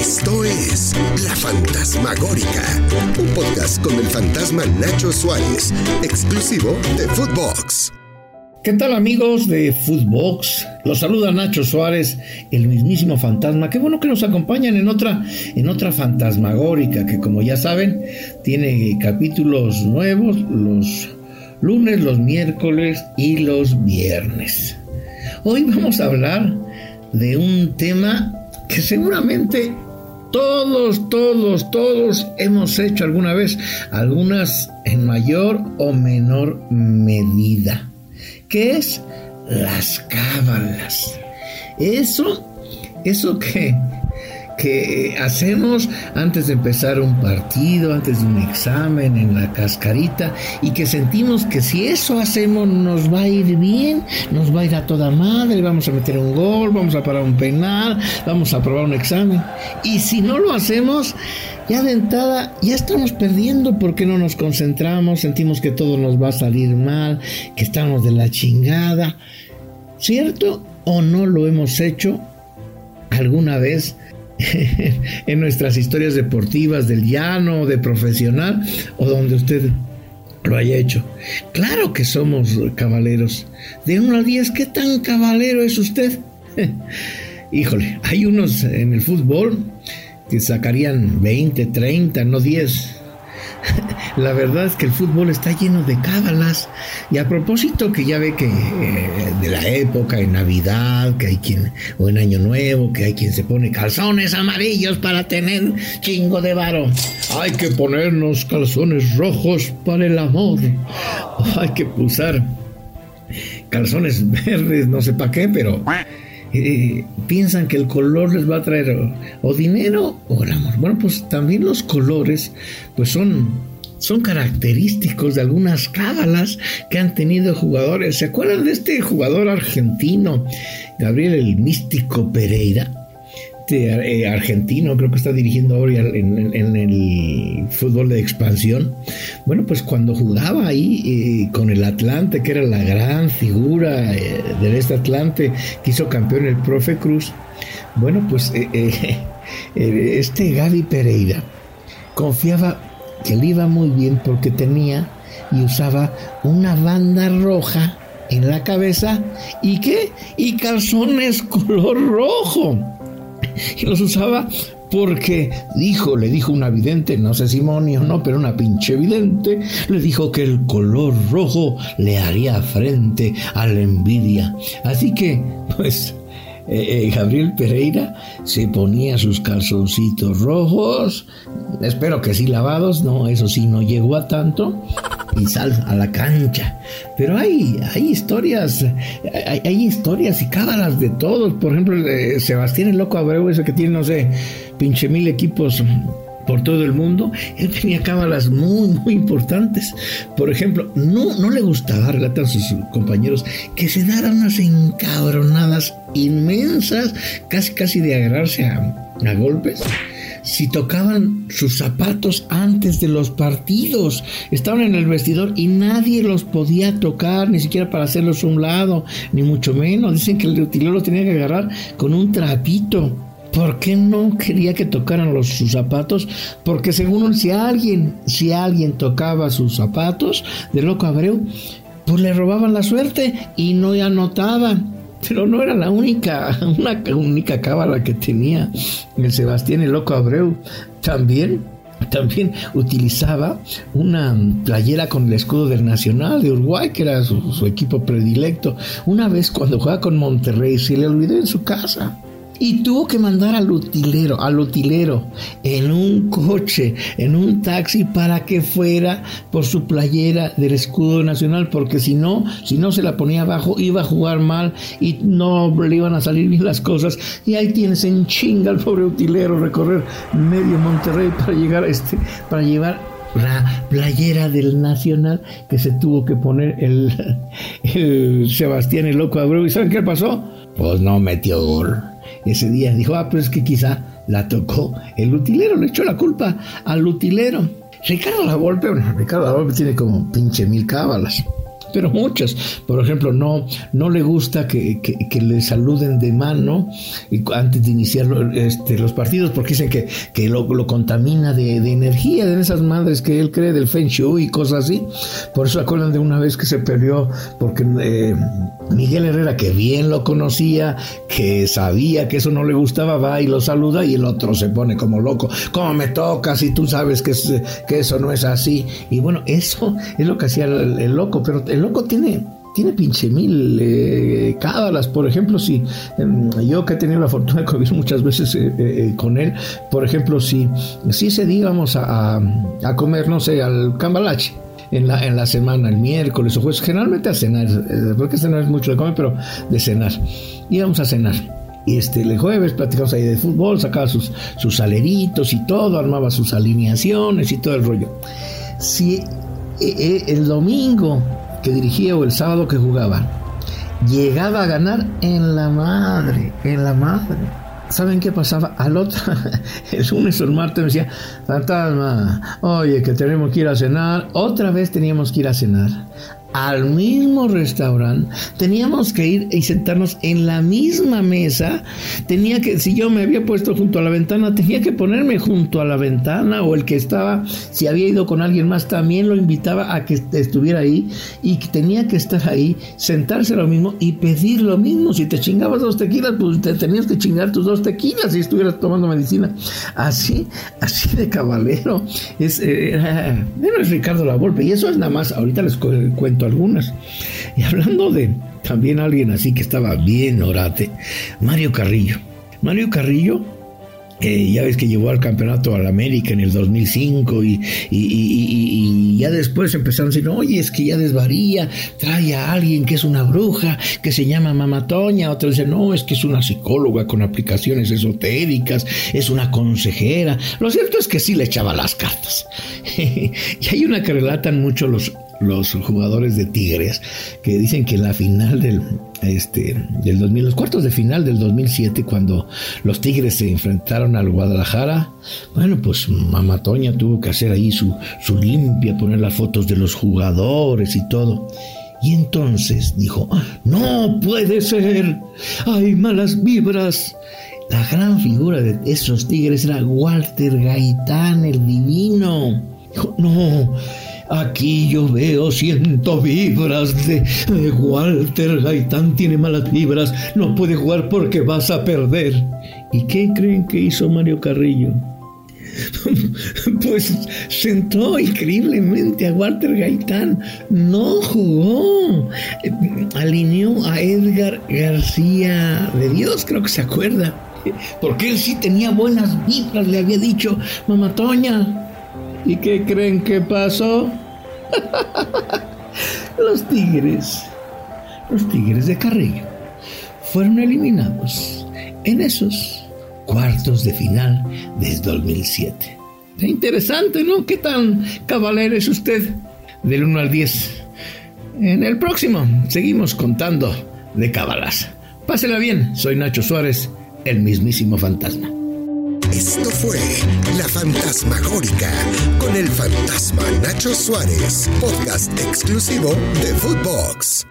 Esto es La Fantasmagórica, un podcast con el fantasma Nacho Suárez, exclusivo de Footbox. ¿Qué tal amigos de Footbox? Los saluda Nacho Suárez, el mismísimo fantasma. Qué bueno que nos acompañan en otra, en otra fantasmagórica que como ya saben tiene capítulos nuevos los lunes, los miércoles y los viernes. Hoy vamos a hablar de un tema que seguramente todos, todos, todos hemos hecho alguna vez, algunas en mayor o menor medida, que es las cábalas. Eso, eso que que hacemos antes de empezar un partido, antes de un examen, en la cascarita, y que sentimos que si eso hacemos nos va a ir bien, nos va a ir a toda madre, vamos a meter un gol, vamos a parar un penal, vamos a aprobar un examen. Y si no lo hacemos, ya de entrada ya estamos perdiendo porque no nos concentramos, sentimos que todo nos va a salir mal, que estamos de la chingada. ¿Cierto o no lo hemos hecho alguna vez? en nuestras historias deportivas del llano, de profesional o donde usted lo haya hecho. Claro que somos caballeros. De uno al 10, ¿qué tan caballero es usted? Híjole, hay unos en el fútbol que sacarían 20, 30, no 10. La verdad es que el fútbol está lleno de cábalas. Y a propósito que ya ve que eh, de la época, en Navidad, que hay quien, o en Año Nuevo, que hay quien se pone calzones amarillos para tener chingo de varo. Hay que ponernos calzones rojos para el amor. Hay que usar calzones verdes, no sé para qué, pero... Eh, piensan que el color les va a traer o, dinero o el amor. Bueno, pues también los colores, pues son son característicos de algunas cábalas que han tenido jugadores. ¿Se acuerdan de este jugador argentino, Gabriel el Místico Pereira? Este, eh, argentino, creo que está dirigiendo ahora en, el fútbol de expansión. Bueno, pues cuando jugaba ahí eh, con el Atlante, que era la gran figura eh, de este Atlante, que hizo campeón el profe Cruz, bueno, pues este Gaby Pereira confiaba que le iba muy bien porque tenía y usaba una banda roja en la cabeza y qué y calzones color rojo y los usaba porque dijo, le dijo una vidente, no sé si o no, pero una pinche vidente, le dijo que el color rojo le haría frente a la envidia. Así que, pues, eh, eh, Gabriel Pereira se ponía sus calzoncitos rojos, espero que sí lavados, no, eso sí no llegó a tanto, y sal a la cancha. Pero hay, hay historias, hay, historias y cábalas de todos. Por ejemplo, Sebastián el Loco Abreu, ese que tiene, no sé, pinche mil equipos por todo el mundo, él tenía cábalas muy, muy importantes. Por ejemplo, no, no le gustaba, relatan sus compañeros, que se daran unas encabronadas inmensas, casi, casi de agarrarse a, a golpes si tocaban sus zapatos antes de los partidos. Estaban en el vestidor y nadie los podía tocar, ni siquiera para hacerlos un lado, ni mucho menos. Dicen que el utilero los tenía que agarrar con un trapito. ¿Por qué no quería que tocaran los, sus zapatos? Porque según si alguien, si alguien tocaba sus zapatos de loco Abreu, pues le robaban la suerte y no anotaban. Pero no era la única, una única cábala que tenía el Sebastián el Loco Abreu. También también utilizaba una playera con el escudo del Nacional de Uruguay, que era su, su, equipo predilecto. Una vez cuando jugaba con Monterrey se le olvidó en su casa y tuvo que mandar al utilero, al utilero, en un coche, en un taxi, para que fuera por su playera del escudo nacional, porque si no, si no se la ponía abajo, iba a jugar mal y no le iban a salir bien las cosas. Y ahí tienes en chinga al pobre utilero recorrer medio Monterrey para llegar a este, para llevar la playera del Nacional que se tuvo que poner el, el Sebastián el Loco Abreu. ¿Y saben qué pasó? Pues no metió gol ese día. Dijo, ah, pues es que quizá la tocó el utilero, le echó la culpa al utilero. Ricardo La Volpe, bueno, Ricardo La Volpe tiene como pinche mil cábalas. Pero muchas. Por ejemplo, no, no le gusta que, que, le saluden de mano antes de iniciar este, los partidos porque dicen que, que lo, contamina de, energía, de esas madres que él cree del Feng Shui y cosas así. Por eso acuerdan de una vez que se perdió porque eh, Miguel Herrera, que bien lo conocía, que sabía que eso no le gustaba, va y lo saluda y el otro se pone como loco. ¿Cómo me tocas? Y tú sabes que, que eso no es así. Y bueno, eso es lo que hacía el loco, pero el loco tiene tiene pinche mil eh, cábalas. Por ejemplo, si em, yo que he tenido la fortuna de convivir muchas veces eh, eh, con él, por ejemplo, si, si se digamos a, a, comer, no sé, al cambalache. En la, en la semana, el miércoles o jueves, generalmente a cenar, porque cenar es mucho de comer, pero de cenar. Íbamos a cenar. Y este, el jueves platicamos ahí de fútbol, sacaba sus, sus saleritos y todo, armaba sus alineaciones y todo el rollo. Si el domingo que dirigía o el sábado que jugaba, llegaba a ganar en la madre, en la madre. ¿Saben qué pasaba? Al otro, el lunes o el martes me decía, fantasma, oye, que tenemos que ir a cenar. Otra vez teníamos que ir a cenar al mismo restaurante, teníamos que ir y sentarnos en la misma mesa, tenía que, si yo me había puesto junto a la ventana, tenía que ponerme junto a la ventana o el que estaba, si había ido con alguien más, también lo invitaba a que estuviera ahí y que tenía que estar ahí, sentarse lo mismo y pedir lo mismo. Si te chingabas dos tequilas, pues te tenías que chingar tus dos tequilas si estuvieras tomando medicina. Así, así de caballero. Es, eh, Ricardo La Volpe y eso es nada más, ahorita les cuento algunas. Y hablando de también alguien así que estaba bien orate, Mario Carrillo. Mario Carrillo eh, ya ves que llegó al campeonato al América en el 2005 y, y, ya después empezaron a decir, oye, es que ya desvaría, trae a alguien que es una bruja, que se llama Mamatoña, otros dicen, no, es que es una psicóloga con aplicaciones esotéricas, es una consejera. Lo cierto es que sí le echaba las cartas. y hay una que relatan mucho los los jugadores de Tigres, que dicen que la final del, este, del 2000, los cuartos de final del 2007, cuando los Tigres se enfrentaron al Guadalajara, bueno, pues Mamá Toña tuvo que hacer ahí su, su limpia, poner las fotos de los jugadores y todo. Y entonces dijo, no puede ser, hay malas vibras. La gran figura de esos tigres era Walter Gaitán, el divino. Dijo, no, Aquí yo veo, siento vibras de, Walter Gaitán. Tiene malas vibras, no puede jugar porque vas a perder. ¿Y qué creen que hizo Mario Carrillo? pues sentó increíblemente a Walter Gaitán, no jugó, alineó a Edgar García de Dios, creo que se acuerda, porque él sí tenía buenas vibras, le había dicho, mamá Toña, ¿Y qué creen que pasó? los Tigres, los Tigres de Carrillo, fueron eliminados en esos cuartos de final desde 2007. Interesante, ¿no? ¿Qué tan caballero es usted? Del 1 al 10. En el próximo seguimos contando de cabalas. Pásela bien, soy Nacho Suárez, el mismísimo fantasma. Esto fue La Fantasmagórica con el fantasma Nacho Suárez, podcast exclusivo de Footbox.